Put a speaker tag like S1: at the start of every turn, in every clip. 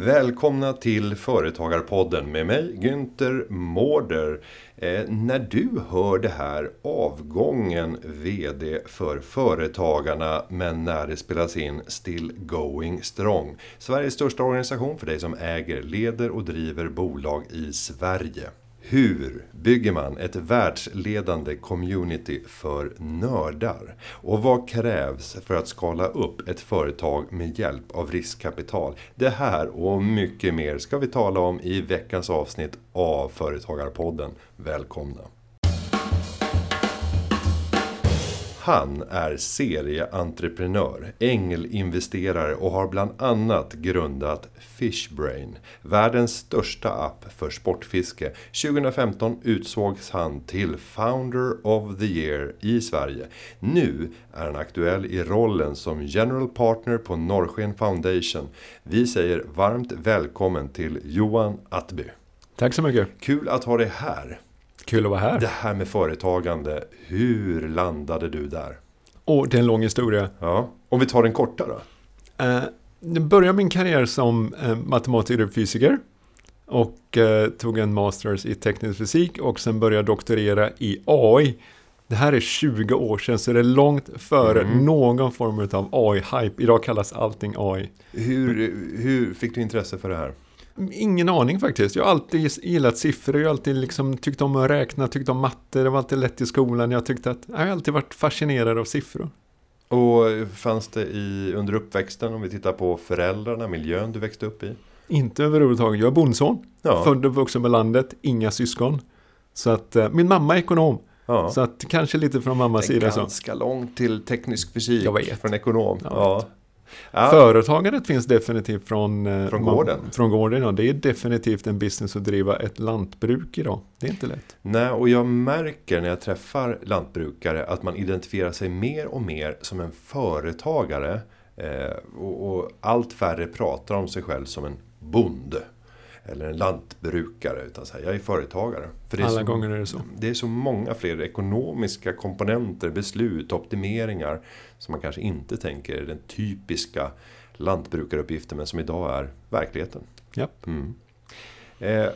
S1: Välkomna till Företagarpodden med mig Günther Mårder. Eh, när du hör det här avgången VD för Företagarna men när det spelas in Still Going Strong. Sveriges största organisation för dig som äger, leder och driver bolag i Sverige. Hur bygger man ett världsledande community för nördar? Och vad krävs för att skala upp ett företag med hjälp av riskkapital? Det här och mycket mer ska vi tala om i veckans avsnitt av Företagarpodden. Välkomna! Han är serieentreprenör, ängelinvesterare och har bland annat grundat Fishbrain, världens största app för sportfiske. 2015 utsågs han till Founder of the Year i Sverige. Nu är han aktuell i rollen som General Partner på Norrsken Foundation. Vi säger varmt välkommen till Johan Attby.
S2: Tack så mycket.
S1: Kul att ha dig här.
S2: Kul att vara här.
S1: Det här med företagande, hur landade du där?
S2: Och det är en lång historia.
S1: Ja. Om vi tar den korta då?
S2: Eh, jag började min karriär som eh, matematiker och fysiker. Och eh, tog en masters i teknisk fysik och sen började jag doktorera i AI. Det här är 20 år sedan så det är långt före
S1: Mm.
S2: någon form av AI-hype. Idag kallas allting AI.
S1: Hur, hur fick du intresse för det här?
S2: Ingen aning faktiskt. Jag har alltid gillat siffror. Jag har alltid liksom tyckt om att räkna, tyckt om matte. Det var alltid lätt i skolan. Jag tyckte att jag har alltid varit fascinerad av siffror.
S1: Och fanns det i, under uppväxten, om vi tittar på föräldrarna, miljön du växte upp i?
S2: Inte överhuvudtaget. Jag är bondson.
S1: Ja.
S2: Född och vuxen på landet. Inga syskon. Så att eh, min mamma är ekonom.
S1: ja.
S2: Så att kanske lite från mammas
S1: det är
S2: sida så.
S1: ganska långt till teknisk fysik
S2: Jag vet.
S1: från ekonom.
S2: Jag
S1: Ja. Ja.
S2: Företagandet finns definitivt från, eh,
S1: Från
S2: man-
S1: gården.
S2: Från gården, ja. Det är definitivt en business att driva ett lantbruk idag. Det är inte lätt.
S1: Nej, och jag märker när jag träffar lantbrukare att man identifierar sig mer och mer som en företagare. Eh, och, och allt färre pratar om sig själv som en bonde. Eller en lantbrukare. Utan säger jag är företagare. För det är
S2: Alla
S1: så,
S2: gånger är det så.
S1: Det är så många fler ekonomiska komponenter, beslut, optimeringar. Som man kanske inte tänker är den typiska lantbrukaruppgiften. Men som idag är verkligheten.
S2: Japp.
S1: Mm. Eh,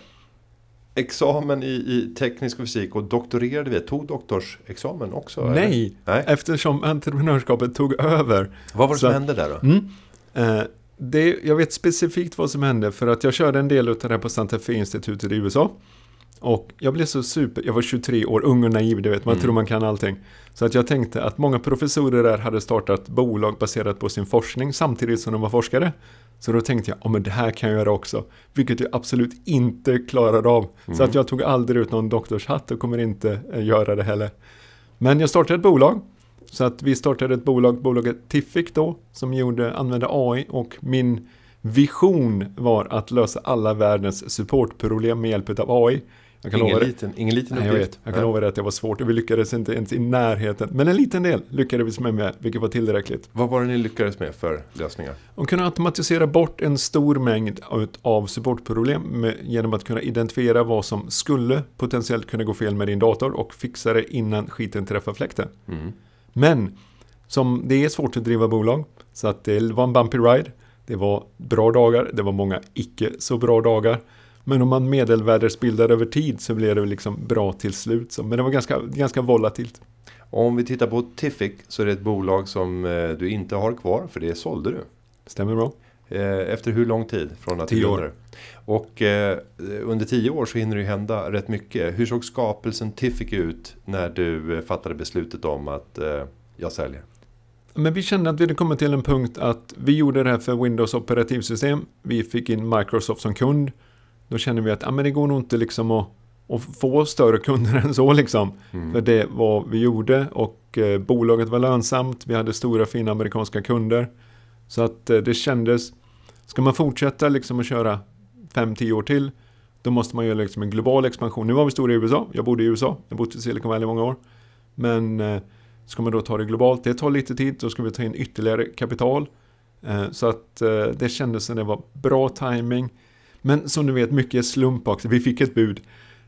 S1: examen i, i teknisk fysik och doktorerade vi. Tog doktorsexamen också? eller?
S2: Nej,
S1: Nej.
S2: eftersom entreprenörskapet tog över.
S1: Vad var det som
S2: Så-
S1: hände där då?
S2: Mm. Eh, det, jag vet specifikt vad som hände för att jag körde en del av det här på Santa Fe-institutet i USA. Och jag blev så super, jag var 23 år, ung och naiv, du vet, man
S1: Mm.
S2: tror man kan allting. Så att jag tänkte att många professorer där hade startat bolag baserat på sin forskning samtidigt som de var forskare. Så då tänkte jag, ja men det här kan jag göra också. Vilket jag absolut inte klarade av. Så
S1: Mm.
S2: att jag tog aldrig ut någon doktorshatt och kommer inte eh, göra det heller. Men jag startade ett bolag. Så att vi startade ett bolag, bolaget Tiffic då, som gjorde, använde AI och min vision var att lösa alla världens supportproblem med hjälp av AI. Jag kan
S1: Ingen
S2: lova
S1: liten, ingen liten
S2: Nej, jag
S1: uppgift.
S2: vet. Jag kan lova dig att det var svårt och vi lyckades inte ens i närheten. Men en liten del lyckades vi med, med vilket var tillräckligt.
S1: Vad var det ni lyckades med för lösningar?
S2: Och kunna automatisera bort en stor mängd av- av supportproblem med, genom att kunna identifiera vad som skulle potentiellt kunna gå fel med din dator och fixa det innan skiten träffar fläkten.
S1: Mm.
S2: Men som det är svårt att driva bolag så att det var en bumpy ride. Det var bra dagar, det var många icke så bra dagar. Men om man medelvärdesbildar över tid så blev det liksom bra till slut. Men det var ganska, ganska volatilt.
S1: Om vi tittar på Tiffic så är det ett bolag som eh, du inte har kvar för det sålde du.
S2: Stämmer bra?
S1: Eh, Efter hur lång tid? Från att
S2: Tio år.
S1: Och eh, under tio år så hinner det ju hända rätt mycket. Hur såg skapelsen Tiffic ut när du eh, fattade beslutet om att eh, jag säljer?
S2: Men vi kände att vi hade kommit till en punkt att vi gjorde det här för Windows operativsystem. Vi fick in Microsoft som kund. Då kände vi att ah, men det går nog inte liksom att, att få större kunder än så liksom.
S1: Mm.
S2: För det var vi gjorde och eh, bolaget var lönsamt. Vi hade stora fina amerikanska kunder. Så att eh, det kändes, ska man fortsätta liksom att köra 5-10 år till, då måste man göra liksom en global expansion. Nu var vi stora i USA, jag bodde i USA, jag har bott i Silicon Valley i många år. Men eh, ska man då ta det globalt, det tar lite tid, då ska vi ta in ytterligare kapital. Eh, så att eh, det kändes som det var bra timing. Men som du vet, mycket slump också. Vi fick ett bud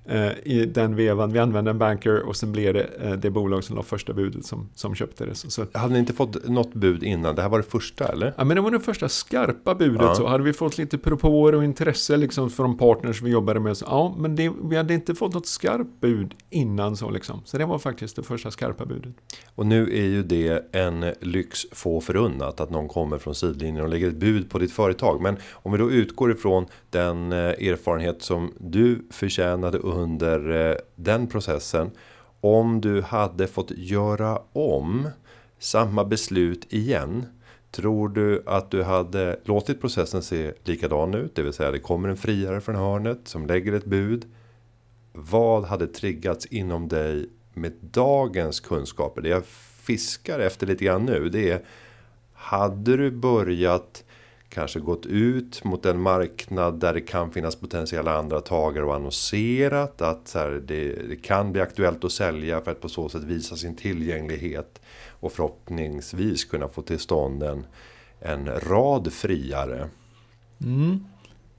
S2: eh, i den vevan. Vi använde en banker och sen blev det eh, det bolag som la första budet som, som köpte det. Så, så,
S1: Hade ni inte fått något bud innan? Det här var det första eller?
S2: Ja, men det var det första skarpa budet.
S1: Ja.
S2: Så hade vi fått lite propåer och intresse liksom från partners vi jobbade med. Så, ja, men det, vi hade inte fått något skarpt bud innan så liksom. Så det var faktiskt det första skarpa budet.
S1: Och nu är ju det en lyx få förunnat att någon kommer från sidlinjen och lägger ett bud på ditt företag. Men om vi då utgår ifrån den eh, erfarenhet som du förtjänade under eh, den processen. Om du hade fått göra om samma beslut igen. Tror du att du hade låtit processen se likadan ut? Det vill säga det kommer en friare från hörnet som lägger ett bud. Vad hade triggats inom dig med dagens kunskaper? Det jag fiskar efter lite grann nu det är Hade du börjat kanske gått ut mot en marknad där det kan finnas potentiella andra tagare och annonserat att så här, det, det kan bli aktuellt att sälja för att på så sätt visa sin tillgänglighet och förhoppningsvis kunna få till stånd en, en rad friare.
S2: Mm.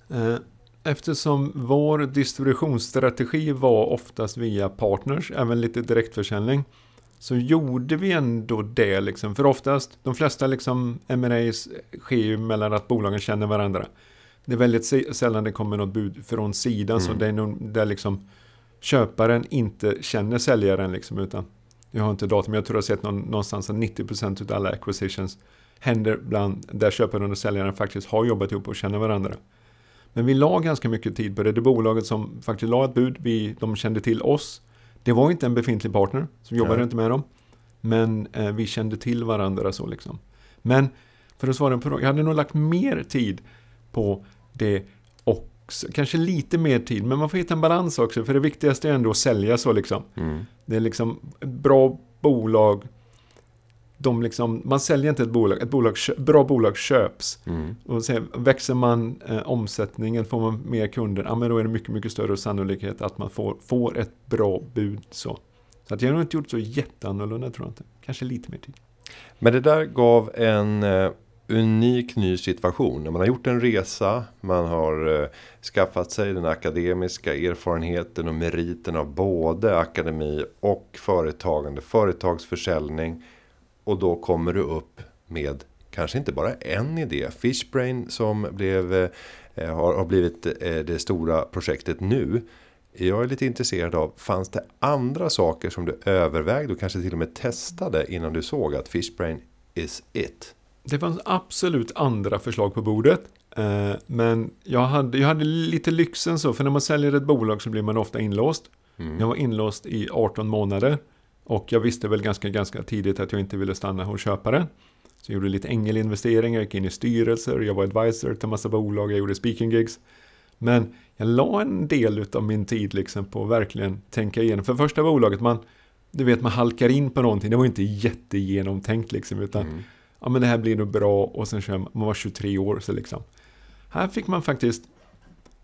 S2: Eh, Eftersom vår distributionsstrategi var oftast via partners, även lite direktförsäljning, så gjorde vi ändå det. Liksom. För oftast, de flesta liksom M&As sker ju mellan att bolagen känner varandra. Det är väldigt sällan det kommer något bud från sidan, så
S1: Mm.
S2: det är nog där liksom köparen inte känner säljaren. Liksom, utan jag har inte datum, men jag tror jag har sett någon, någonstans att 90% av alla acquisitions händer bland där köparen och säljaren faktiskt har jobbat ihop och känner varandra. Men vi la ganska mycket tid på det. Det bolaget som faktiskt la ett bud, vi, de kände till oss. Det var inte en befintlig partner, som jobbade
S1: Nej.
S2: inte med dem. Men eh, vi kände till varandra så liksom. Men för att svara på frågan, jag hade nog lagt mer tid på det också. Kanske lite mer tid, men man får hitta en balans också. För det viktigaste är ändå att sälja så liksom.
S1: Mm.
S2: Det är liksom ett bra bolag. De liksom, man säljer inte ett bolag, ett bolag, bra bolag köps.
S1: Mm.
S2: Och sen växer man eh, omsättningen, får man mer kunder, ja men då är det mycket, mycket större sannolikhet att man får, får ett bra bud. Så, så att jag har nog inte gjort så jätteannorlunda tror jag inte. Kanske lite mer tid.
S1: Men det där gav en eh, unik ny situation. När man har gjort en resa, man har eh, skaffat sig den akademiska erfarenheten och meriten av både akademi och företagande, företagsförsäljning. Och då kommer du upp med kanske inte bara en idé. Fishbrain som blev, eh, har, blivit eh, det stora projektet nu. Jag är lite intresserad av, fanns det andra saker som du övervägde och kanske till och med testade innan du såg att Fishbrain is it?
S2: Det fanns absolut andra förslag på bordet. Eh, men jag hade, jag hade lite lyxen så, för när man säljer ett bolag så blir man ofta inlåst.
S1: Mm.
S2: Jag var inlåst i 18 månader. Och jag visste väl ganska, ganska tidigt att jag inte ville stanna hos köparen. Så jag gjorde lite ängelinvesteringar, gick in i styrelser, jag var advisor till massa bolag, jag gjorde speaking gigs. Men jag la en del av min tid liksom på att verkligen tänka igenom. För första bolaget, man, du vet man halkar in på någonting, det var inte jättegenomtänkt liksom. Utan
S1: Mm.
S2: ja men det här blir nog bra och sen kör man, man var 23 år så liksom. Här fick man faktiskt,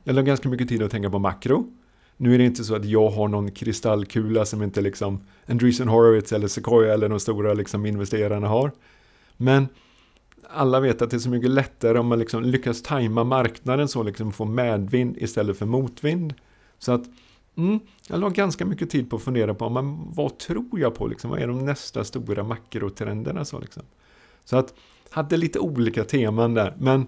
S2: jag la ganska mycket tid att tänka på makro. Nu är det inte så att jag har någon kristallkula som inte liksom Andreessen Horowitz eller Sequoia eller de stora liksom investerarna har. Men alla vet att det är så mycket lättare om man liksom lyckas tajma marknaden så liksom få medvind istället för motvind. Så att mm, jag la ganska mycket tid på att fundera på men vad tror jag på liksom? Vad är de nästa stora makrotrenderna så liksom? Så att hade lite olika teman där. Men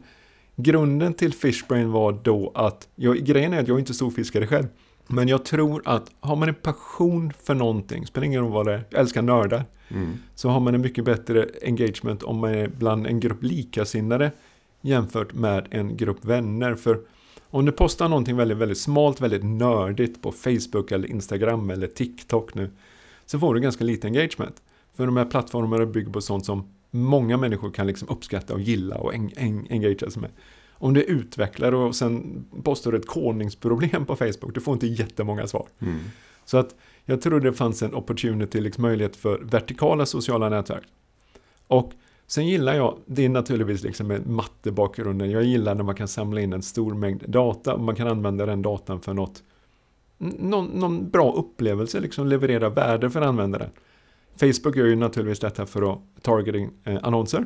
S2: grunden till Fishbrain var då att, jag, grejen är att jag är inte storfiskare själv. Men jag tror att har man en passion för någonting, spelar ingen roll vad det är, jag älskar nördar,
S1: Mm.
S2: så har man en mycket bättre engagement om man är bland en grupp likasinnade jämfört med en grupp vänner. För om du postar någonting väldigt, väldigt smalt, väldigt nördigt på Facebook eller Instagram eller TikTok nu, så får du ganska lite engagement. För de här plattformarna bygger på sånt som många människor kan liksom uppskatta och gilla och en, en, engagera sig med. Om du är utvecklare och sen postar du ett kodningsproblem på Facebook, du får inte jättemånga svar.
S1: Mm.
S2: Så att jag tror det fanns en opportunity, liksom möjlighet för vertikala sociala nätverk. Och sen gillar jag, det är naturligtvis liksom mattebakgrunden, jag gillar när man kan samla in en stor mängd data och man kan använda den datan för något, någon, någon bra upplevelse, liksom leverera värde för användaren. Facebook gör ju naturligtvis detta för att targeting eh, annonser.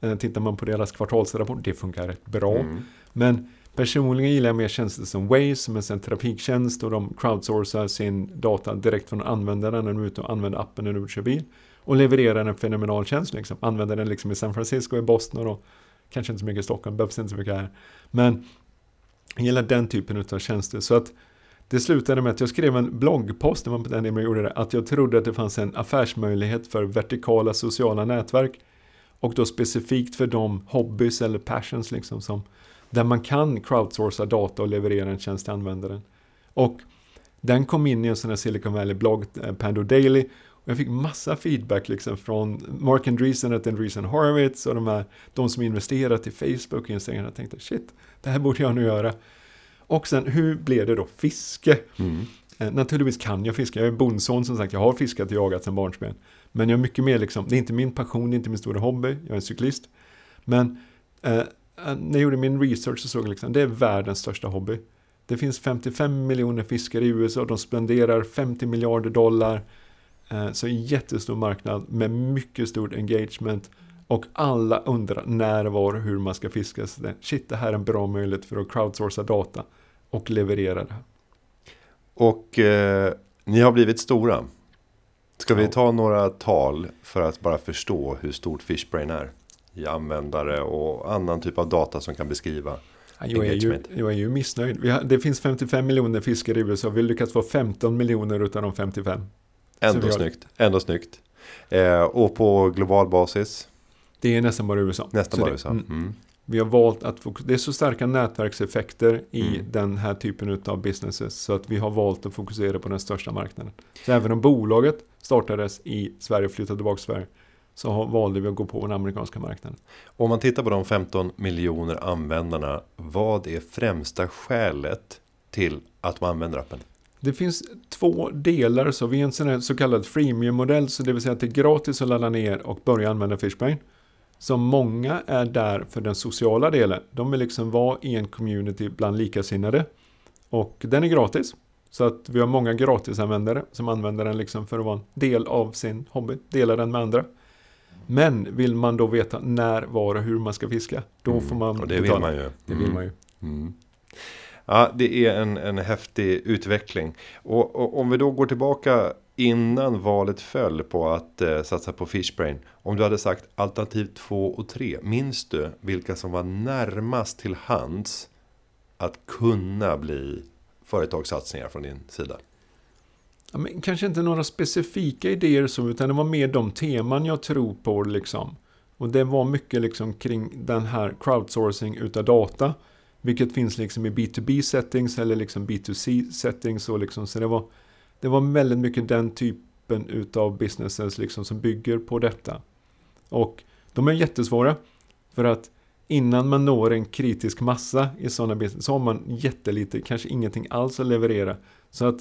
S2: Eh, tittar man på deras kvartalsrapport, det funkar rätt bra.
S1: Mm.
S2: Men Personligen gillar jag mer tjänster som Waze som är en trafiktjänst och de crowdsourcar sin data direkt från användaren när de är ute och använder appen när de kör bil. Och levererar en fenomenal tjänst liksom. Använder den liksom i San Francisco, i Boston och kanske inte så mycket i Stockholm, behövs inte så mycket här. Men jag gillar den typen av tjänster. Så att det slutade med att jag skrev en bloggpost, det var på den jag gjorde det, att jag trodde att det fanns en affärsmöjlighet för vertikala sociala nätverk. Och då specifikt för de hobbys eller passions liksom som där man kan crowdsourca data och leverera en tjänst till användaren. Och den kom in i en sån här Silicon Valley-blogg, eh, Pando Daily. Och jag fick massa feedback liksom från Mark Andreessen och Andreessen Horowitz och de här, de som investerat i Facebook och Instagram. Jag tänkte shit, det här borde jag nu göra. Och sen hur blev det då fiske? Mm. Eh, naturligtvis kan jag fiska, jag är bondson som sagt, jag har fiskat och jagat sedan barnsben. Men jag är mycket mer liksom, det är inte min passion, det är inte min stora hobby, jag är en cyklist. Men eh, eh när jag gjorde min research så såg jag liksom, det är världens största hobby. Det finns 55 miljoner fiskare i USA, de spenderar 50 miljarder dollar. Eh, så en jättestor marknad med mycket stort engagement. Och alla undrar när, var och hur man ska fiska. Så det, shit, det här är en bra möjlighet för att crowdsourca data och leverera det.
S1: Och eh, ni har blivit stora. Ska vi ta några tal för att bara förstå hur stort Fishbrain är? i användare och annan typ av data som kan beskriva
S2: jag är, ju, jag är ju missnöjd. Har, det finns 55 miljoner fiskare i USA. Vi lyckats få 15 miljoner utav de 55.
S1: Ändå snyggt. Ändå snyggt. Eh, och på global basis?
S2: Det är nästan bara USA.
S1: Nästan bara det, USA. Mm. Mm.
S2: Vi har valt att fokusera. Det är så starka nätverkseffekter i mm. den här typen av businesses. Så att vi har valt att fokusera på den största marknaden. Så även om bolaget startades i Sverige och flyttade tillbaka till Sverige så valde vi att gå på den amerikanska marknaden.
S1: Om man tittar på de 15 miljoner användarna, vad är främsta skälet till att man använder appen?
S2: Det finns två delar, så vi är en så kallad freemium-modell, så det vill säga att det är gratis att ladda ner och börja använda Fishbrain. Så många är där för den sociala delen. De vill liksom vara i en community bland likasinnade. Och den är gratis. Så att vi har många gratisanvändare som använder den liksom för att vara en del av sin hobby, dela den med andra. Men vill man då veta när, var och hur man ska fiska, då mm. får man
S1: Och det betala. vill man ju.
S2: Det vill man ju.
S1: Mm. mm. Ja, det är en, en häftig utveckling. Och, och, om vi då går tillbaka innan valet föll på att eh, satsa på Fishbrain. Om du hade sagt alternativ 2 och 3. Minns du vilka som var närmast till hands att kunna bli företagssatsningar från din sida?
S2: ja, men kanske inte några specifika idéer så, utan det var mer de teman jag tror på liksom. Och det var mycket liksom kring den här crowdsourcing utav data. Vilket finns liksom i B2B settings eller liksom B2C settings. Liksom, så det var, det var väldigt mycket den typen utav businesses liksom som bygger på detta. Och de är jättesvåra. För att innan man når en kritisk massa i sådana business så har man jättelite, kanske ingenting alls att leverera. Så att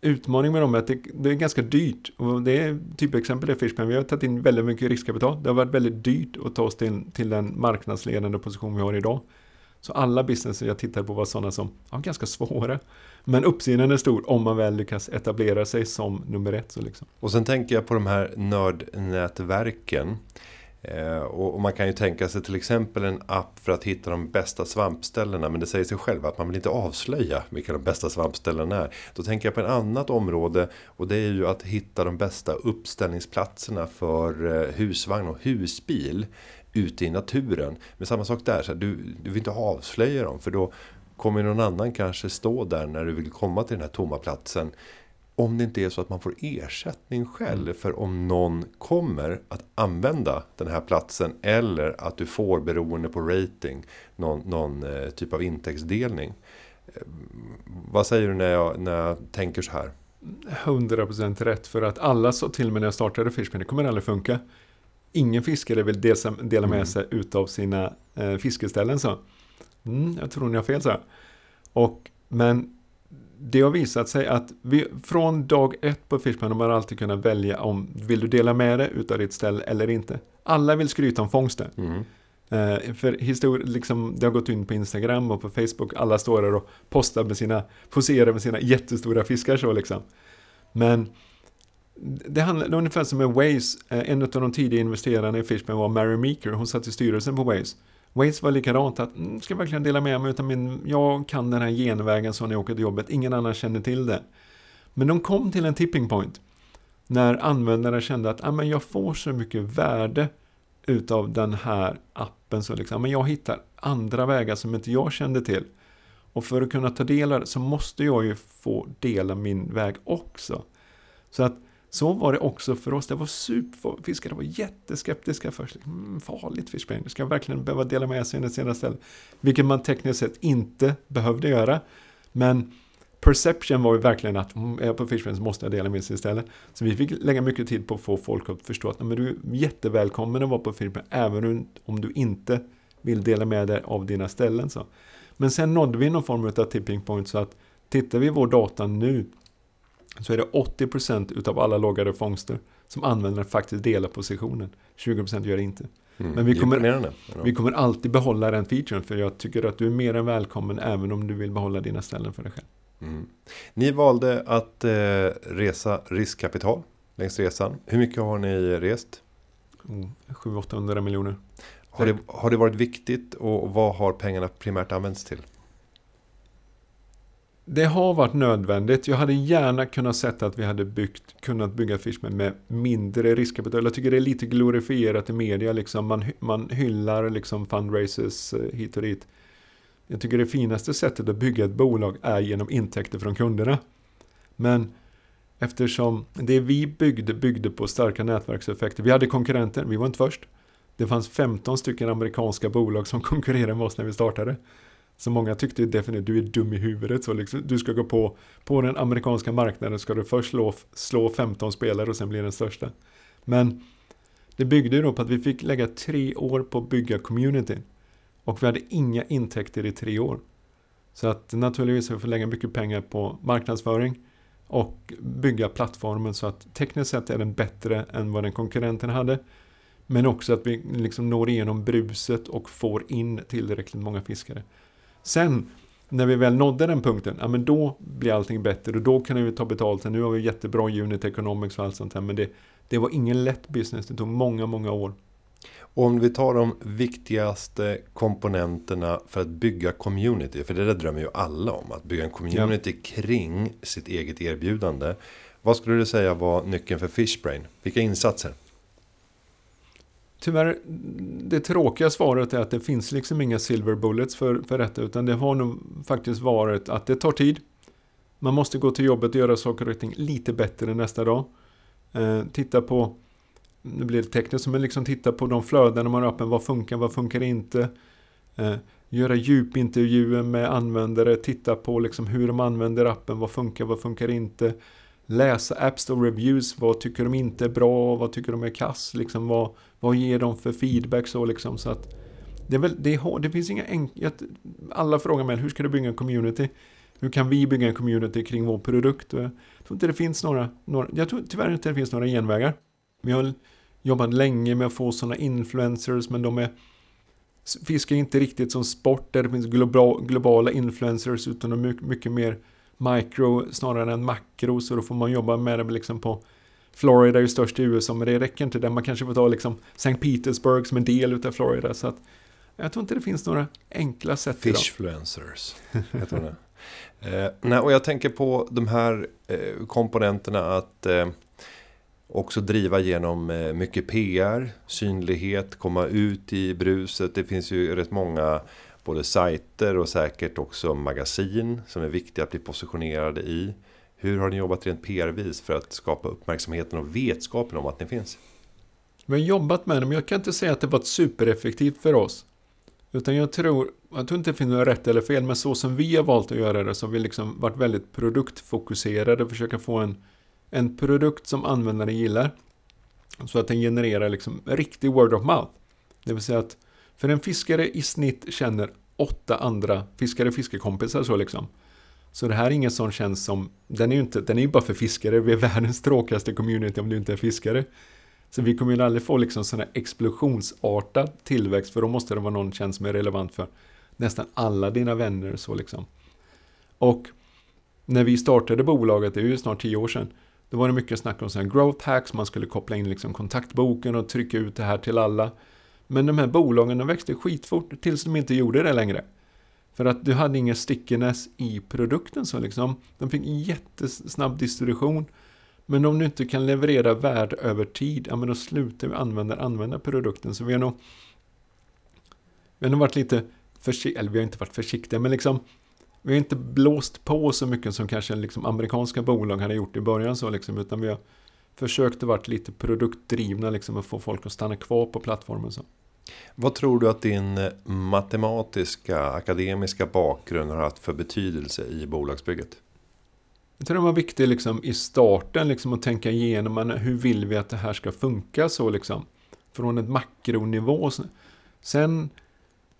S2: utmaningen med dem är att det, det, är ganska dyrt. Och det är typexempel är Fishman. Vi har tagit in väldigt mycket riskkapital. Det har varit väldigt dyrt att ta oss till, till den marknadsledande position vi har idag. Så alla business jag tittar på var sådana som var ganska svåra. Men uppsidan är stor om man väl lyckas etablera sig som nummer ett. Så liksom.
S1: Och sen tänker jag på de här nördnätverken. Eh, och man kan ju tänka sig till exempel en app för att hitta de bästa svampställena. Men det säger sig själv att man vill inte avslöja vilka de bästa svampställena är. Då tänker jag på ett annat område. Och det är ju att hitta de bästa uppställningsplatserna för eh, husvagn och husbil. Ute i naturen. Men samma sak där, så här, du, du vill inte avslöja dem. För då kommer någon annan kanske stå där när du vill komma till den här tomma platsen. Om det inte är så att man får ersättning själv mm. för om någon kommer att använda den här platsen. Eller att du får beroende på rating någon, någon eh, typ av intäktsdelning. Eh, vad säger du när jag, när jag tänker så här?
S2: 100% rätt för att alla sa till mig när jag startade Fishman, det kommer aldrig funka. Ingen fiskare vill dela med mm. sig utav sina eh, fiskeställen så. Mm, jag tror ni har fel så. Och, men det har visat sig att vi, från dag ett på Fishman har man alltid kunnat välja om vill du dela med dig utav ditt ställe eller inte. Alla vill skryta om fångsten. Mm. Uh, för histori- liksom, det har gått in på Instagram och på Facebook. Alla står där och postar med sina, poserar med sina jättestora fiskar så liksom. Men det handlar ungefär som med Waze. Uh, en av de tidiga investerarna i Fishman var Mary Meeker. Hon satt i styrelsen på Waze. Waze var likadant, att mm, ska jag verkligen dela med mig utan min, jag kan den här genvägen så när jag åker till jobbet, ingen annan känner till det. Men de kom till en tipping point när användarna kände att ah, men jag får så mycket värde utav den här appen så liksom, ah, men jag hittar andra vägar som inte jag kände till. Och för att kunna ta del av det så måste jag ju få dela min väg också. Så att så var det också för oss. Det var super, fiskare var jätteskeptiska först. Liksom, mm, farligt Fishbrain, ska jag verkligen behöva dela med sig i senare ställen? Vilket man tekniskt sett inte behövde göra. Men perception var ju verkligen att mm, om jag är på Fishbane så måste jag dela med sig istället. Så vi fick lägga mycket tid på att få folk att förstå att men du är jättevälkommen att vara på Fishbane även om du inte vill dela med dig av dina ställen. Så. Men sen nådde vi någon form av tipping point så att tittar vi vår data nu så är det 80% utav alla loggade fångster som användaren faktiskt delar positionen. 20% gör det inte.
S1: Mm,
S2: Men vi kommer, vi kommer alltid behålla den featuren för jag tycker att du är mer än välkommen även om du vill behålla dina ställen för dig själv.
S1: Mm. Ni valde att eh, resa riskkapital längs resan. Hur mycket har ni rest?
S2: Mm, 700-800 miljoner.
S1: Har det, har det varit viktigt och vad har pengarna primärt använts till?
S2: Det har varit nödvändigt. Jag hade gärna kunnat sett att vi hade byggt, kunnat bygga Fishman med mindre riskkapital. Jag tycker det är lite glorifierat i media. Liksom. Man, man hyllar liksom fundraisers eh, hit och dit. Jag tycker det finaste sättet att bygga ett bolag är genom intäkter från kunderna. Men eftersom det vi byggde byggde på starka nätverkseffekter. Vi hade konkurrenter, vi var inte först. Det fanns 15 stycken amerikanska bolag som konkurrerade med oss när vi startade. Så många tyckte ju definitivt du är dum i huvudet. Så liksom, du ska gå på, på den amerikanska marknaden ska du först slå, slå 15 spelare och sen bli den största. Men det byggde ju då på att vi fick lägga tre år på att bygga communityn. Och vi hade inga intäkter i tre år. Så att naturligtvis har vi fått lägga mycket pengar på marknadsföring och bygga plattformen så att tekniskt sett är den bättre än vad den konkurrenten hade. Men också att vi liksom når igenom bruset och får in tillräckligt många fiskare. Sen när vi väl nådde den punkten, ja men då blir allting bättre och då kan vi ta betalt. Nu har vi jättebra unit economics och allt sånt här men det, det var ingen lätt business, det tog många, många år.
S1: Och om vi tar de viktigaste komponenterna för att bygga community, för det där drömmer ju alla om, att bygga en community ja. kring sitt eget erbjudande. Vad skulle du säga var nyckeln för Fishbrain? Vilka insatser?
S2: Tyvärr, det tråkiga svaret är att det finns liksom inga silver bullets för, för detta, utan det har nog faktiskt varit att det tar tid. Man måste gå till jobbet och göra saker och ting lite bättre nästa dag. Eh, titta på, nu blir det tekniskt, men liksom titta på de flöden man har öppen, vad funkar, vad funkar inte? Eh, göra djupintervjuer med användare, titta på liksom hur de använder appen, vad funkar, vad funkar inte? Läsa App Store Reviews, vad tycker de inte är bra, vad tycker de är kass, liksom vad, vad ger de för feedback så liksom så att det, är väl, det, är, det finns inga enkla, alla frågar mig hur ska du bygga en community? Hur kan vi bygga en community kring vår produkt? Jag tror inte det finns några, några jag tror tyvärr inte det finns några genvägar. Vi har jobbat länge med att få sådana influencers men de är fiskar inte riktigt som sport där det finns globala influencers utan de är mycket mer micro snarare än makro så då får man jobba med det liksom på Florida är ju störst i USA men det räcker inte där. Man kanske får ta liksom St. Petersburg som en del utav Florida. Så att jag tror inte det finns några enkla sätt
S1: Fishfluencers heter det. eh, nej, och jag tänker på de här eh, komponenterna att eh, också driva genom eh, mycket PR, synlighet, komma ut i bruset. Det finns ju rätt många både sajter och säkert också magasin som är viktiga att bli positionerade i. Hur har ni jobbat rent PR-vis för att skapa uppmärksamheten och vetskapen om att ni finns?
S2: Vi har jobbat med det, men jag kan inte säga att det varit supereffektivt för oss. Utan jag tror, jag tror inte det finns något rätt eller fel, men så som vi har valt att göra det så har vi liksom varit väldigt produktfokuserade och försöka få en, en produkt som användaren gillar. Så att den genererar liksom riktig word of mouth. Det vill säga att för en fiskare i snitt känner åtta andra fiskare fiskekompisar så liksom. Så det här är inget som känns som, den är ju inte, den är ju bara för fiskare, vi är världens tråkigaste community om du inte är fiskare. Så vi kommer ju aldrig få liksom sån här explosionsartad tillväxt, för då måste det vara någon tjänst som är relevant för nästan alla dina vänner så liksom. Och när vi startade bolaget, det är ju snart tio år sedan, då var det mycket snack om sån growth hacks, man skulle koppla in liksom kontaktboken och trycka ut det här till alla. Men de här bolagen de växte skitfort tills de inte gjorde det längre. För att du hade ingen stickiness i produkten så liksom. De fick jättesnabb distribution. Men om du inte kan leverera värde över tid, ja men då slutar vi använda, använda produkten. Så vi har nog, vi har nog varit lite försiktiga, eller vi har inte varit försiktiga, men liksom vi har inte blåst på så mycket som kanske liksom amerikanska bolag hade gjort i början så liksom, utan vi har försökt att vara lite produktdrivna liksom och få folk att stanna kvar på plattformen. Så.
S1: Vad tror du att din matematiska, akademiska bakgrund har haft för betydelse i bolagsbygget?
S2: Jag tror det var viktigt liksom, i starten liksom, att tänka igenom hur vill vi att det här ska funka så liksom. Från ett makronivå. Sen,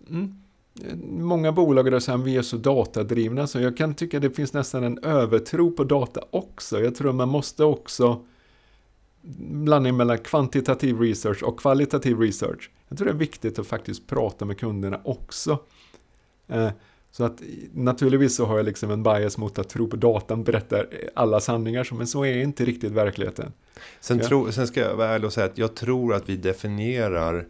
S2: mm, många bolag är så här, vi är så datadrivna så jag kan tycka det finns nästan en övertro på data också. Jag tror man måste också blandning mellan kvantitativ research och kvalitativ research. Jag tror det är viktigt att faktiskt prata med kunderna också. Eh, så att naturligtvis så har jag liksom en bias mot att tro på datan berättar alla sanningar, men så är inte riktigt verkligheten.
S1: Sen, ja. tro, sen ska jag vara ärlig och säga att jag tror att vi definierar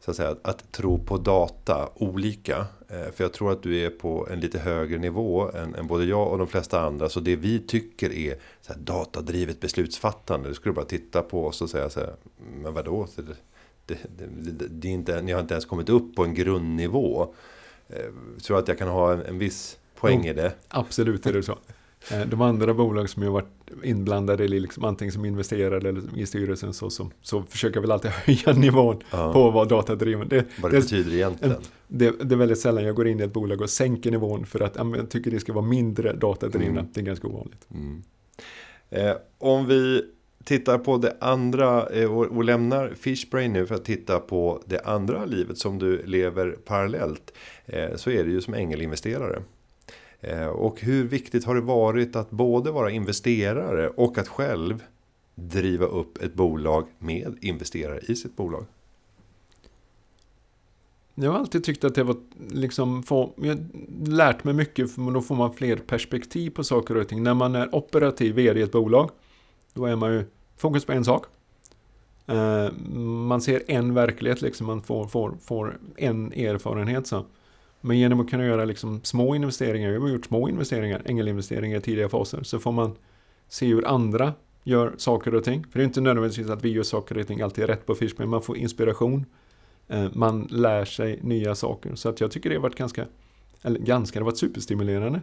S1: så att, säga, att tro på data olika. Eh, för jag tror att du är på en lite högre nivå än, än både jag och de flesta andra. Så det vi tycker är så här, datadrivet beslutsfattande. Du skulle bara titta på oss och säga så här, men vadå? Det, det, det, det, är inte, ni har inte ens kommit upp på en grundnivå. Jag eh, tror att jag kan ha en, en viss poäng jo, i det.
S2: Absolut är det så. Eh, de andra bolag som jag varit inblandade i, liksom, antingen som investerare eller i styrelsen, så, så, så försöker jag väl alltid höja nivån ja. på vad datadriven
S1: det, vad det, det betyder egentligen.
S2: Det, det, är väldigt sällan jag går in i ett bolag och sänker nivån för att jag tycker det ska vara mindre datadrivna. Mm. Det är ganska ovanligt. Mm.
S1: Eh, om vi tittar på det andra eh, och, och lämnar Fishbrain nu för att titta på det andra livet som du lever parallellt. Eh, så är det ju som ängelinvesterare. Eh, och hur viktigt har det varit att både vara investerare och att själv driva upp ett bolag med investerare i sitt bolag?
S2: Jag har alltid tyckt att det var liksom, få, jag har lärt mig mycket för då får man fler perspektiv på saker och ting. När man är operativ vd i ett bolag, då är man ju fokus på en sak. Eh, man ser en verklighet, liksom, man får, får, får en erfarenhet. Så. Men genom att kunna göra liksom små investeringar, vi har gjort små investeringar, ängelinvesteringar i tidiga faser, så får man se hur andra gör saker och ting. För det är inte nödvändigtvis att vi gör saker och ting alltid rätt på Fish, men man får inspiration. Eh, man lär sig nya saker. Så att jag tycker det har varit ganska, eller ganska, det har varit superstimulerande.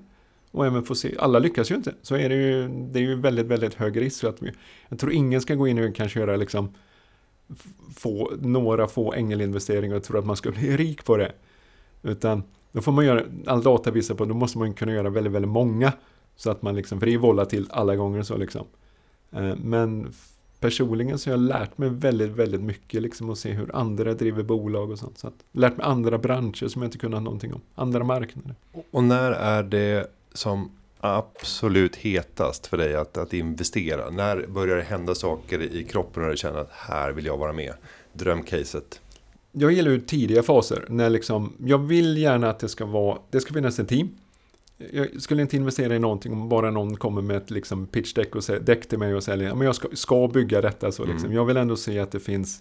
S2: Och även få se, alla lyckas ju inte. Så är det ju, det är ju väldigt, väldigt hög risk. Så att vi, jag tror ingen ska gå in och kanske göra liksom få, några få ängelinvesteringar och tro att man ska bli rik på det. Utan då får man göra, all data visar på, då måste man kunna göra väldigt, väldigt många. Så att man liksom, för det är volatilt alla gånger så liksom. Eh, men personligen så har jag lärt mig väldigt, väldigt mycket liksom att se hur andra driver bolag och sånt. Så att, lärt mig andra branscher som jag inte kunnat någonting om. Andra marknader.
S1: Och när är det som absolut hetast för dig att, att investera? När börjar det hända saker i kroppen och du känner att här vill jag vara med? Drömcaset
S2: jag gillar ju tidiga faser. När liksom, jag vill gärna att det ska vara, det ska finnas ett team. Jag skulle inte investera i någonting om bara någon kommer med ett liksom pitch deck, och deck till mig och säger att jag ska, ska bygga detta. Så liksom. Mm. Jag vill ändå se att det finns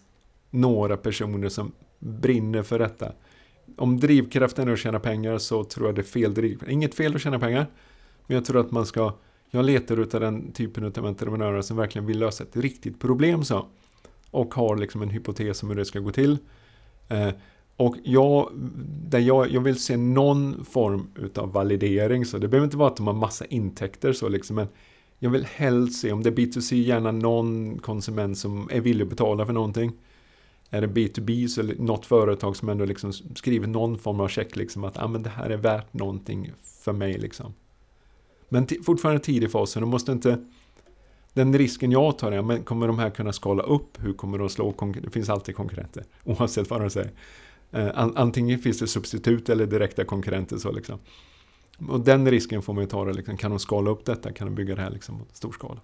S2: några personer som brinner för detta. Om drivkraften är att tjäna pengar så tror jag det är fel driv. Inget fel att tjäna pengar. Men jag tror att man ska, jag letar utav den typen av entreprenörer som verkligen vill lösa ett riktigt problem så. Och har liksom en hypotes om hur det ska gå till. Eh, och jag, där jag, jag vill se någon form utav validering, så det behöver inte vara att de har massa intäkter så liksom, men jag vill helst se, om det är B2C, gärna någon konsument som är villig att betala för någonting. Är det B2B så är det något företag som ändå liksom skriver någon form av check, liksom att ah, men det här är värt någonting för mig. Liksom. Men fortfarande tidig fas, så de måste inte den risken jag tar är, men kommer de här kunna skala upp? Hur kommer de slå konkurrenter? Det finns alltid konkurrenter, oavsett vad de säger. Eh, antingen finns det substitut eller direkta konkurrenter. Så liksom. Och den risken får man ju ta. Det, liksom. Kan de skala upp detta? Kan de bygga det här liksom, stor skala?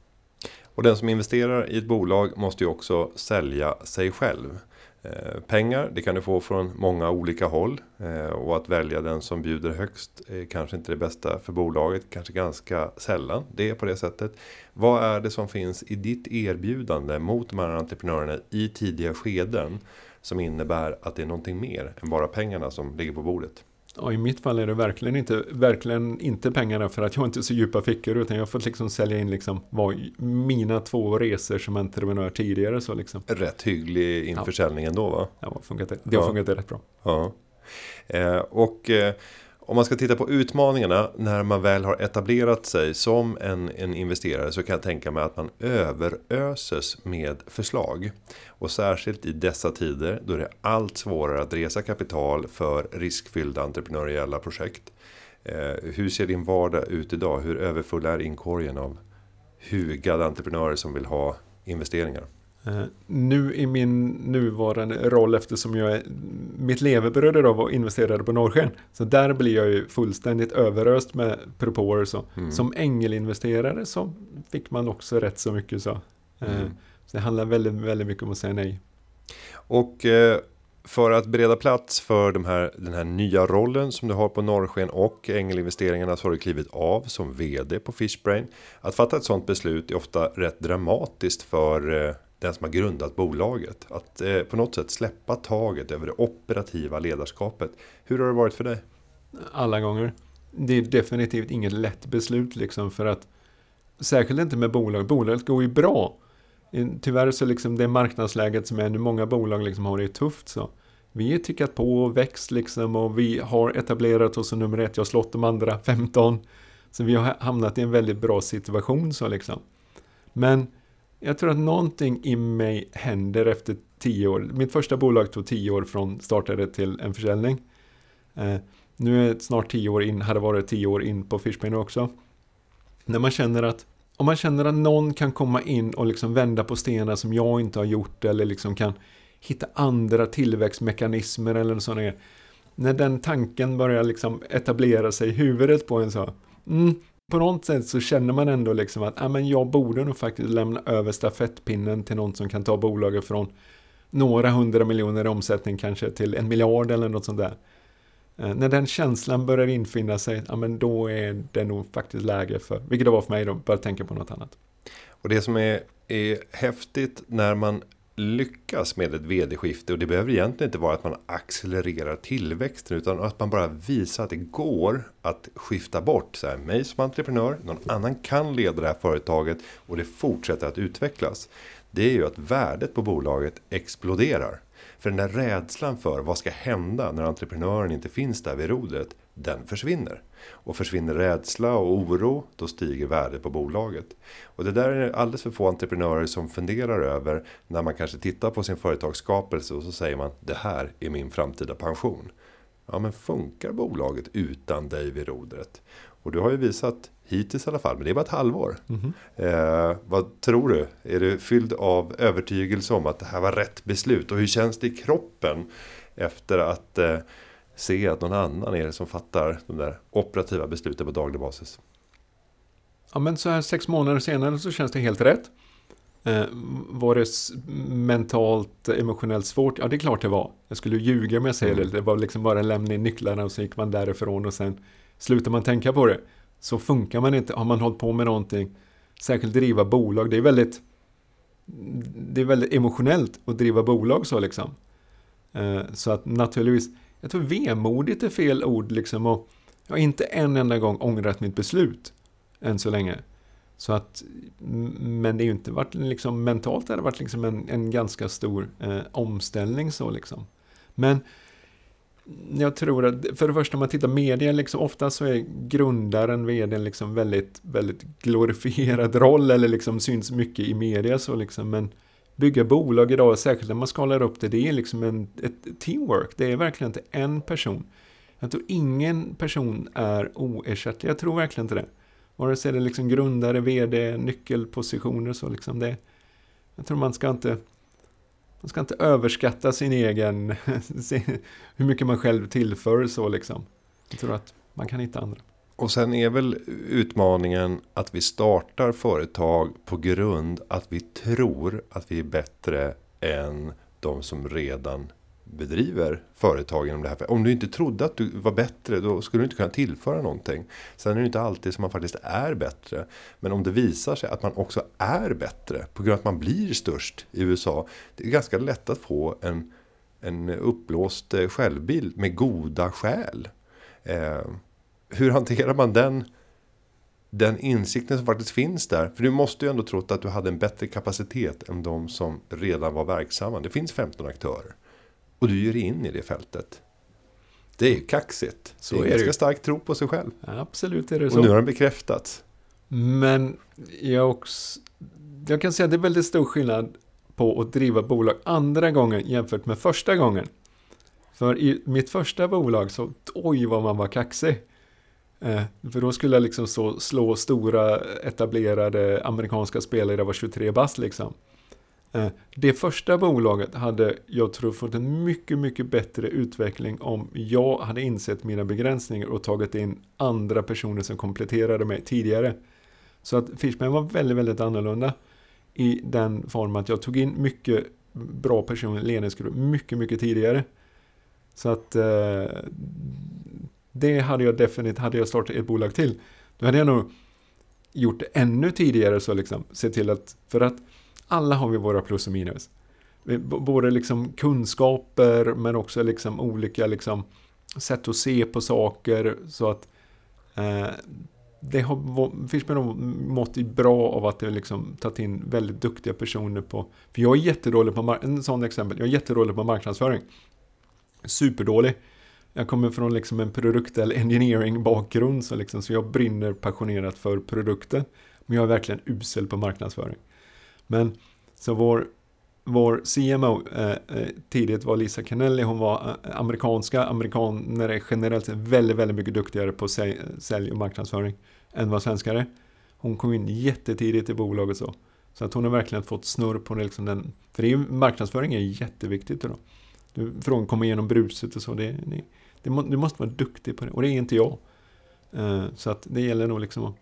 S1: Och den som investerar i ett bolag måste ju också sälja sig själv. Eh, pengar, det kan du få från många olika håll. Eh, och att välja den som bjuder högst är kanske inte det bästa för bolaget. Kanske ganska sällan det är på det sättet. Vad är det som finns i ditt erbjudande mot de här entreprenörerna i tidiga skeden? Som innebär att det är någonting mer än bara pengarna som ligger på bordet.
S2: Ja, I mitt fall är det verkligen inte, verkligen inte pengarna för att jag inte har så djupa fickor utan jag har fått liksom sälja in liksom vad, mina två resor som entreprenör tidigare. Så liksom.
S1: Rätt hygglig införsäljning ja. ändå va?
S2: Ja, funkat, det har funkat rätt bra.
S1: Ja. Eh, och eh, om man ska titta på utmaningarna när man väl har etablerat sig som en, en investerare så kan jag tänka mig att man överöses med förslag. Och särskilt i dessa tider då det är allt svårare att resa kapital för riskfyllda entreprenöriella projekt. Eh, hur ser din vardag ut idag? Hur överfull är inkorgen av hugade entreprenörer som vill ha investeringar?
S2: Uh, nu i min nuvarande roll eftersom jag är, mitt levebröd idag var investerade på Norrsken. Så där blir jag ju fullständigt överöst med propåer. Så. Mm. Som ängelinvesterare så fick man också rätt så mycket. Så, uh, mm. så det handlar väldigt, väldigt mycket om att säga nej.
S1: Och uh, för att bereda plats för de här, den här nya rollen som du har på Norrsken och ängelinvesteringarna så har du klivit av som vd på Fishbrain. Att fatta ett sådant beslut är ofta rätt dramatiskt för den som har grundat bolaget. Att eh, på något sätt släppa taget över det operativa ledarskapet. Hur har det varit för dig?
S2: Alla gånger. Det är definitivt inget lätt beslut liksom för att särskilt inte med bolag. Bolaget går ju bra. Eh, tyvärr så liksom det marknadsläget som är nu, många bolag liksom har det tufft så. Vi har tickat på och växt liksom och vi har etablerat oss som nummer ett. Jag har slått de andra 15. Så vi har hamnat i en väldigt bra situation så liksom. Men jag tror att någonting i mig händer efter tio år. Mitt första bolag tog tio år från startade till en försäljning. Eh, nu är det snart tio år in, hade varit tio år in på Fishpay också. När man känner att om man känner att någon kan komma in och liksom vända på stenar som jag inte har gjort eller liksom kan hitta andra tillväxtmekanismer eller sådana När den tanken börjar liksom etablera sig i huvudet på en så. Mm, på något sätt så känner man ändå liksom att ah, men jag borde nog faktiskt lämna över stafettpinnen till någon som kan ta bolaget från några hundra miljoner i omsättning kanske till en miljard eller något sånt där. Eh, när den känslan börjar infinna sig, ja, men då är det nog faktiskt läge för, vilket det var för mig då, börja tänka på något annat.
S1: Och det som är, är häftigt när man lyckas med ett vd-skifte och det behöver egentligen inte vara att man accelererar tillväxten utan att man bara visar att det går att skifta bort så här, mig som entreprenör, någon annan kan leda det här företaget och det fortsätter att utvecklas. Det är ju att värdet på bolaget exploderar. För den där rädslan för vad ska hända när entreprenören inte finns där vid rodret, den försvinner. Och försvinner rädsla och oro, då stiger värdet på bolaget. Och det där är alldeles för få entreprenörer som funderar över när man kanske tittar på sin företagsskapelse och så säger man det här är min framtida pension. Ja men funkar bolaget utan dig vid rodret? Och du har ju visat hittills i alla fall, men det är bara ett halvår. Mm -hmm. eh, vad tror du? Är du fylld av övertygelse om att det här var rätt beslut? Och hur känns det i kroppen efter att eh, se att någon annan är det som fattar de där operativa besluten på daglig basis.
S2: Ja, men så här sex månader senare så känns det helt rätt. Eh, var det mentalt, emotionellt svårt? Ja, det är klart det var. Jag skulle ljuga om jag säger mm. det. Det var liksom bara att lämna in nycklarna och så gick man därifrån och sen slutar man tänka på det. Så funkar man inte. Har man hållit på med någonting, särskilt driva bolag, det är väldigt det är väldigt emotionellt att driva bolag så liksom. Eh, så att naturligtvis, jag tror vemodigt är fel ord liksom och jag har inte en enda gång ångrat mitt beslut än så länge. Så att, men det är ju inte varit liksom mentalt det har varit liksom en, en ganska stor eh, omställning så liksom. Men jag tror att för det första om man tittar media, liksom, ofta så är grundaren, vdn, liksom väldigt, väldigt glorifierad roll eller liksom syns mycket i media så liksom. Men bygga bolag idag, särskilt när man skalar upp det, det är liksom en, ett teamwork. Det är verkligen inte en person. Jag tror ingen person är oersättlig. Jag tror verkligen inte det. Vare sig det är liksom grundare, vd, nyckelpositioner så liksom det. Jag tror man ska inte man ska inte överskatta sin egen, hur mycket man själv tillför så liksom. Jag tror att man kan hitta andra.
S1: Och sen är väl utmaningen att vi startar företag på grund att vi tror att vi är bättre än de som redan bedriver företag inom det här. Om du inte trodde att du var bättre då skulle du inte kunna tillföra någonting. Sen är det inte alltid som man faktiskt är bättre. Men om det visar sig att man också är bättre på grund av att man blir störst i USA. Det är ganska lätt att få en, en uppblåst eh, självbild med goda skäl. Eh, hur hanterar man den den insikten som faktiskt finns där. För du måste ju ändå trott att du hade en bättre kapacitet än de som redan var verksamma. Det finns 15 aktörer. Och du ger in i det fältet. Det är ju kaxigt. Så det är, är ganska stark tro på sig själv.
S2: absolut är det så.
S1: Och nu har den bekräftats.
S2: Men jag, också, jag kan säga att det är väldigt stor skillnad på att driva bolag andra gången jämfört med första gången. För i mitt första bolag så, oj vad man var kaxig. Eh, för då skulle jag liksom så, slå stora etablerade amerikanska spelare, jag var 23 bast liksom. Eh, det första bolaget hade jag tror fått en mycket, mycket bättre utveckling om jag hade insett mina begränsningar och tagit in andra personer som kompletterade mig tidigare. Så att Fishman var väldigt, väldigt annorlunda i den formen att jag tog in mycket bra personer i ledningsgruppen mycket, mycket tidigare. Så att eh, det hade jag definitivt, hade jag startat ett bolag till, då hade jag nog gjort det ännu tidigare så liksom, se till att, för att alla har vi våra plus och minus. Både liksom kunskaper men också liksom olika liksom sätt att se på saker så att eh, det har Fishman har mått bra av att det liksom tagit in väldigt duktiga personer på för jag är jättedålig på en sån exempel, jag är jättedålig på marknadsföring. Superdålig. Jag kommer från liksom en produkt eller engineering bakgrund så, liksom, så jag brinner passionerat för produkten. Men jag är verkligen usel på marknadsföring. Men så vår, vår CMO eh, eh, tidigt var Lisa Canelli, hon var eh, amerikanska, amerikaner är generellt väldigt, väldigt mycket duktigare på sälj, sälj och marknadsföring än vad svenskar är. Hon kom in jättetidigt i bolaget så. Så att hon har verkligen fått snurr på det, liksom den, för det är, marknadsföring är jätteviktigt idag. Från att komma igenom bruset och så, det, det, det må, du måste vara duktig på det och det är inte jag. Uh, så att det gäller nog liksom att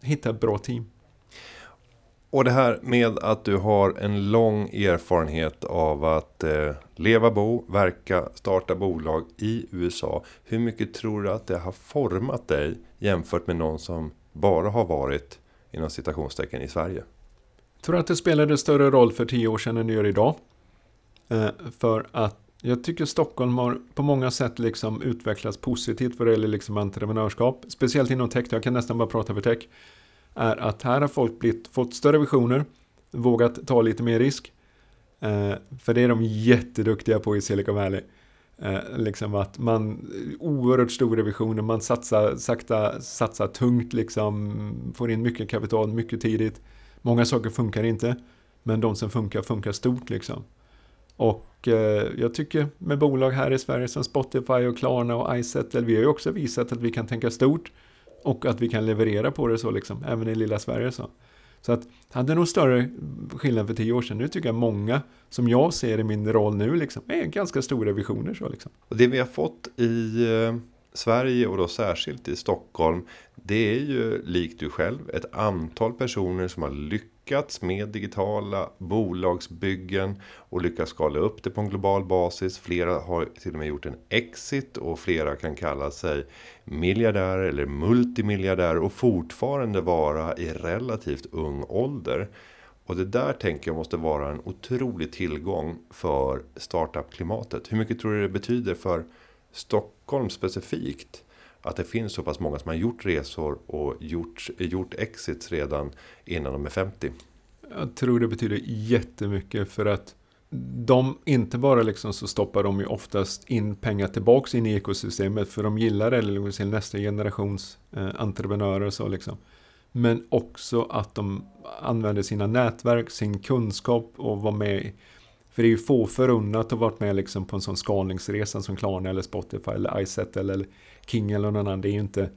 S2: hitta ett bra team.
S1: Och det här med att du har en lång erfarenhet av att eh, leva, bo, verka, starta bolag i USA. Hur mycket tror du att det har format dig jämfört med någon som bara har varit inom citationstecken i Sverige?
S2: Jag tror att det spelade större roll för tio år sedan än det gör idag. Eh, för att jag tycker Stockholm har på många sätt liksom utvecklats positivt vad det gäller liksom entreprenörskap. Speciellt inom tech, jag kan nästan bara prata för tech är att här har folk blivit, fått större visioner, vågat ta lite mer risk. Eh, för det är de jätteduktiga på i Silicon Valley. Eh, liksom att man, oerhört stora visioner, man satsar, sakta, satsar tungt, liksom, får in mycket kapital mycket tidigt. Många saker funkar inte, men de som funkar, funkar stort liksom. Och eh, jag tycker med bolag här i Sverige som Spotify och Klarna och iSettle, vi har ju också visat att vi kan tänka stort. Och att vi kan leverera på det så liksom, även i lilla Sverige så. Så att, hade nog större skillnad för tio år sedan. Nu tycker jag många, som jag ser i min roll nu, liksom, är ganska stora visioner. Så, liksom.
S1: Och det vi har fått i eh, Sverige och då särskilt i Stockholm, det är ju likt du själv ett antal personer som har lyckats lyckats med digitala bolagsbyggen och lyckats skala upp det på en global basis. Flera har till och med gjort en exit och flera kan kalla sig miljardärer eller multimiljardärer och fortfarande vara i relativt ung ålder. Och det där tänker jag måste vara en otrolig tillgång för startup-klimatet. Hur mycket tror du det betyder för Stockholm specifikt? Att det finns så pass många som har gjort resor och gjort, gjort exits redan innan de är 50.
S2: Jag tror det betyder jättemycket för att de, inte bara liksom så stoppar de ju oftast in pengar tillbaks in i ekosystemet för de gillar det, eller liksom nästa generations eh, entreprenörer och så liksom. Men också att de använder sina nätverk, sin kunskap och var med för det är ju få förunnat att varit med liksom på en sån skalningsresa som Klarna eller Spotify eller iSettle eller King eller någon annan. Det är ju inte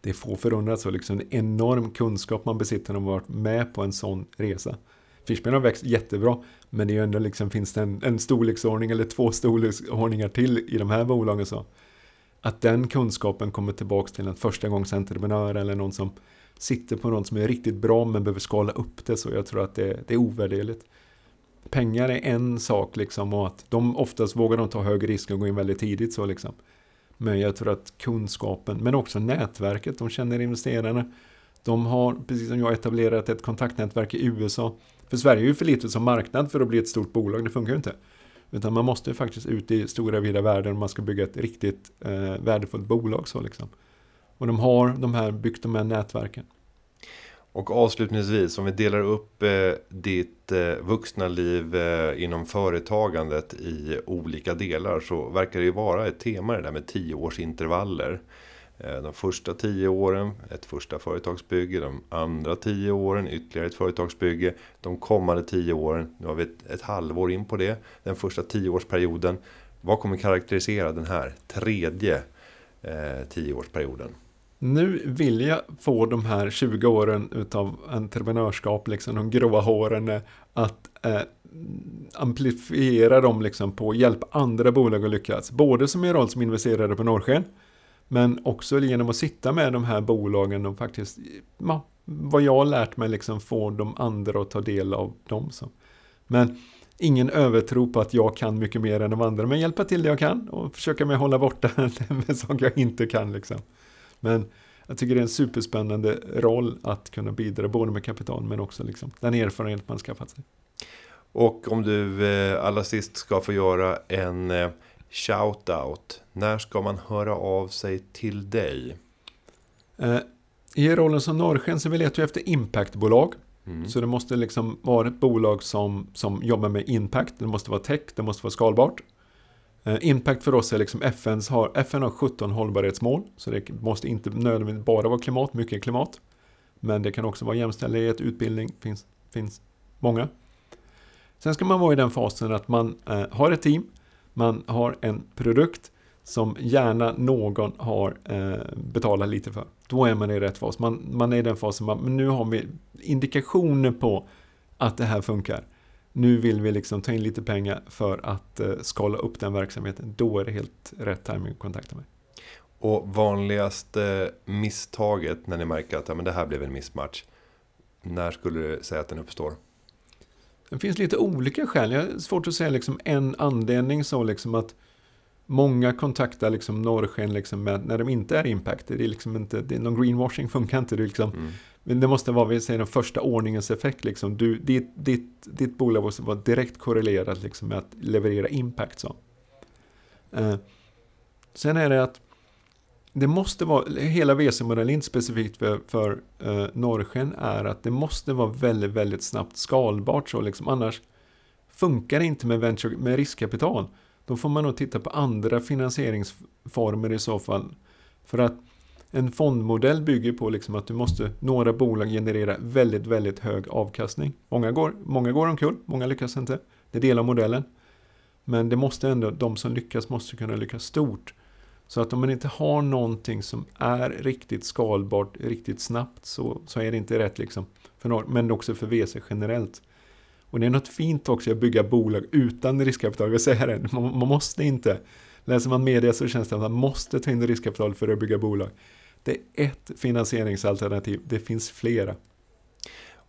S2: det är få förundrat så liksom en enorm kunskap man besitter om att varit med på en sån resa. Fishman har växt jättebra, men det är ju ändå liksom, finns det en, en storleksordning eller två storleksordningar till i de här bolagen. Så. Att den kunskapen kommer tillbaka till en första gångs entreprenör eller någon som sitter på något som är riktigt bra men behöver skala upp det så jag tror att det, det är ovärderligt. pengar är en sak liksom och att de oftast vågar de ta hög risk och gå in väldigt tidigt så liksom. Men jag tror att kunskapen, men också nätverket, de känner investerarna. De har, precis som jag, etablerat ett kontaktnätverk i USA. För Sverige är ju för litet som marknad för att bli ett stort bolag, det funkar ju inte. Utan man måste faktiskt ut i stora vida världen om man ska bygga ett riktigt eh, värdefullt bolag. Så liksom. Och de har de här, byggt de här nätverken.
S1: Och avslutningsvis, om vi delar upp eh, ditt eh, vuxna liv eh, inom företagandet i olika delar så verkar det ju vara ett tema det där med tioårsintervaller. Eh, de första tio åren ett första företagsbygge, de andra tio åren ytterligare ett företagsbygge. De kommande tio åren, nu har vi ett, ett halvår in på det, den första tioårsperioden. Vad kommer karaktärisera den här tredje eh, tioårsperioden?
S2: Nu vill jag få de här 20 åren utav entreprenörskap, liksom de gråa håren, eh, att eh, amplifiera dem liksom på hjälp andra bolag att lyckas. Både som en roll som investerare på Norrsken, men också genom att sitta med de här bolagen och faktiskt, ja, vad jag har lärt mig, liksom få de andra att ta del av dem. Så. Men ingen övertro på att jag kan mycket mer än de andra, men hjälpa till det jag kan och försöka mig hålla borta med saker jag inte kan. Liksom. Men jag tycker det är en superspännande roll att kunna bidra både med kapital men också liksom den erfarenhet man skaffat sig.
S1: Och om du eh, allra sist ska få göra en eh, shout-out. När ska man höra av sig till dig?
S2: Eh, I rollen som Norrsken så vi letar vi efter impactbolag. Mm. Så det måste liksom vara ett bolag som, som jobbar med impact. Det måste vara tech, det måste vara skalbart. Eh, Impact för oss är liksom FNs har, FN har 17 hållbarhetsmål. Så det måste inte nödvändigtvis bara vara klimat, mycket klimat. Men det kan också vara jämställdhet, utbildning, finns, finns många. Sen ska man vara i den fasen att man eh, har ett team, man har en produkt som gärna någon har eh, betalat lite för. Då är man i rätt fas. Man, man är i den fasen, man, nu har vi indikationer på att det här funkar nu vill vi liksom ta in lite pengar för att eh, skala upp den verksamheten. Då är det helt rätt timing att kontakta mig.
S1: Och vanligaste misstaget när ni märker att ja, men det här blev en missmatch. När skulle du säga att den uppstår?
S2: Det finns lite olika skäl. Jag har svårt att säga liksom en anledning så liksom att många kontaktar liksom norrsken liksom med, när de inte är impact. Det är liksom inte, det är någon greenwashing funkar inte. Det är liksom, mm. Men det måste vara, vi säger den första ordningens effekt. Liksom. Du, ditt, ditt, ditt bolag måste vara direkt korrelerat liksom, med att leverera impact. Så. Eh, sen är det att det måste vara, hela VC-modellen, inte specifikt för, för eh, Norrsken, är att det måste vara väldigt, väldigt snabbt skalbart. Så liksom, annars funkar det inte med, venture, med riskkapital. Då får man nog titta på andra finansieringsformer i så fall. För att en fondmodell bygger på liksom att du måste, några bolag generera väldigt, väldigt hög avkastning. Många går, många går omkull, många lyckas inte. Det är del av modellen. Men det måste ändå, de som lyckas måste kunna lyckas stort. Så att om man inte har någonting som är riktigt skalbart, riktigt snabbt, så, så är det inte rätt liksom. För, men också för VC generellt. Och det är något fint också att bygga bolag utan riskkapital. Jag säger det, man, man måste inte. Läser man media så känns det att man måste ta in riskkapital för att bygga bolag. Det är ett finansieringsalternativ, det finns flera.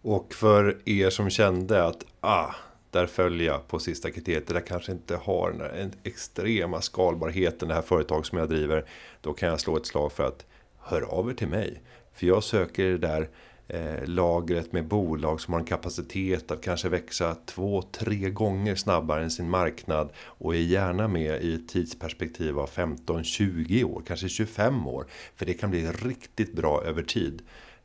S1: Och för er som kände att ah, där följer jag på sista kriteriet, det där kanske inte har den där extrema skalbarheten det här företag som jag driver. Då kan jag slå ett slag för att hör av er till mig. För jag söker det där eh, lagret med bolag som har en kapacitet att kanske växa två, tre gånger snabbare än sin marknad och är gärna med i ett tidsperspektiv av 15, 20 år, kanske 25 år. För det kan bli riktigt bra över tid.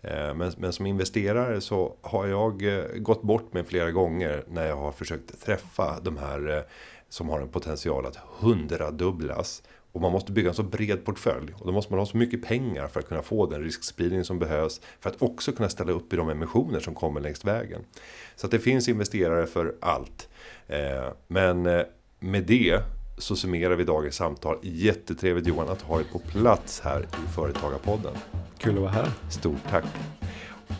S1: Eh, men, men, som investerare så har jag eh, gått bort mig flera gånger när jag har försökt träffa de här eh, som har en potential att hundradubblas. Och man måste bygga en så bred portfölj. Och då måste man ha så mycket pengar för att kunna få den riskspridning som behövs. För att också kunna ställa upp i de emissioner som kommer längs vägen. Så att det finns investerare för allt. Eh, men eh, med det så summerar vi dagens samtal. Jättetrevligt Johan att ha dig på plats här i Företagarpodden.
S2: Kul att vara här.
S1: Stort tack.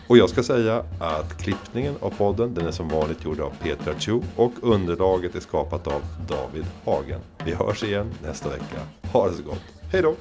S1: Och jag ska säga att klippningen av podden den är som vanligt gjord av Petra Chu och underlaget är skapat av David Hagen. Vi hörs igen nästa vecka. Ha det så gott. Hej då!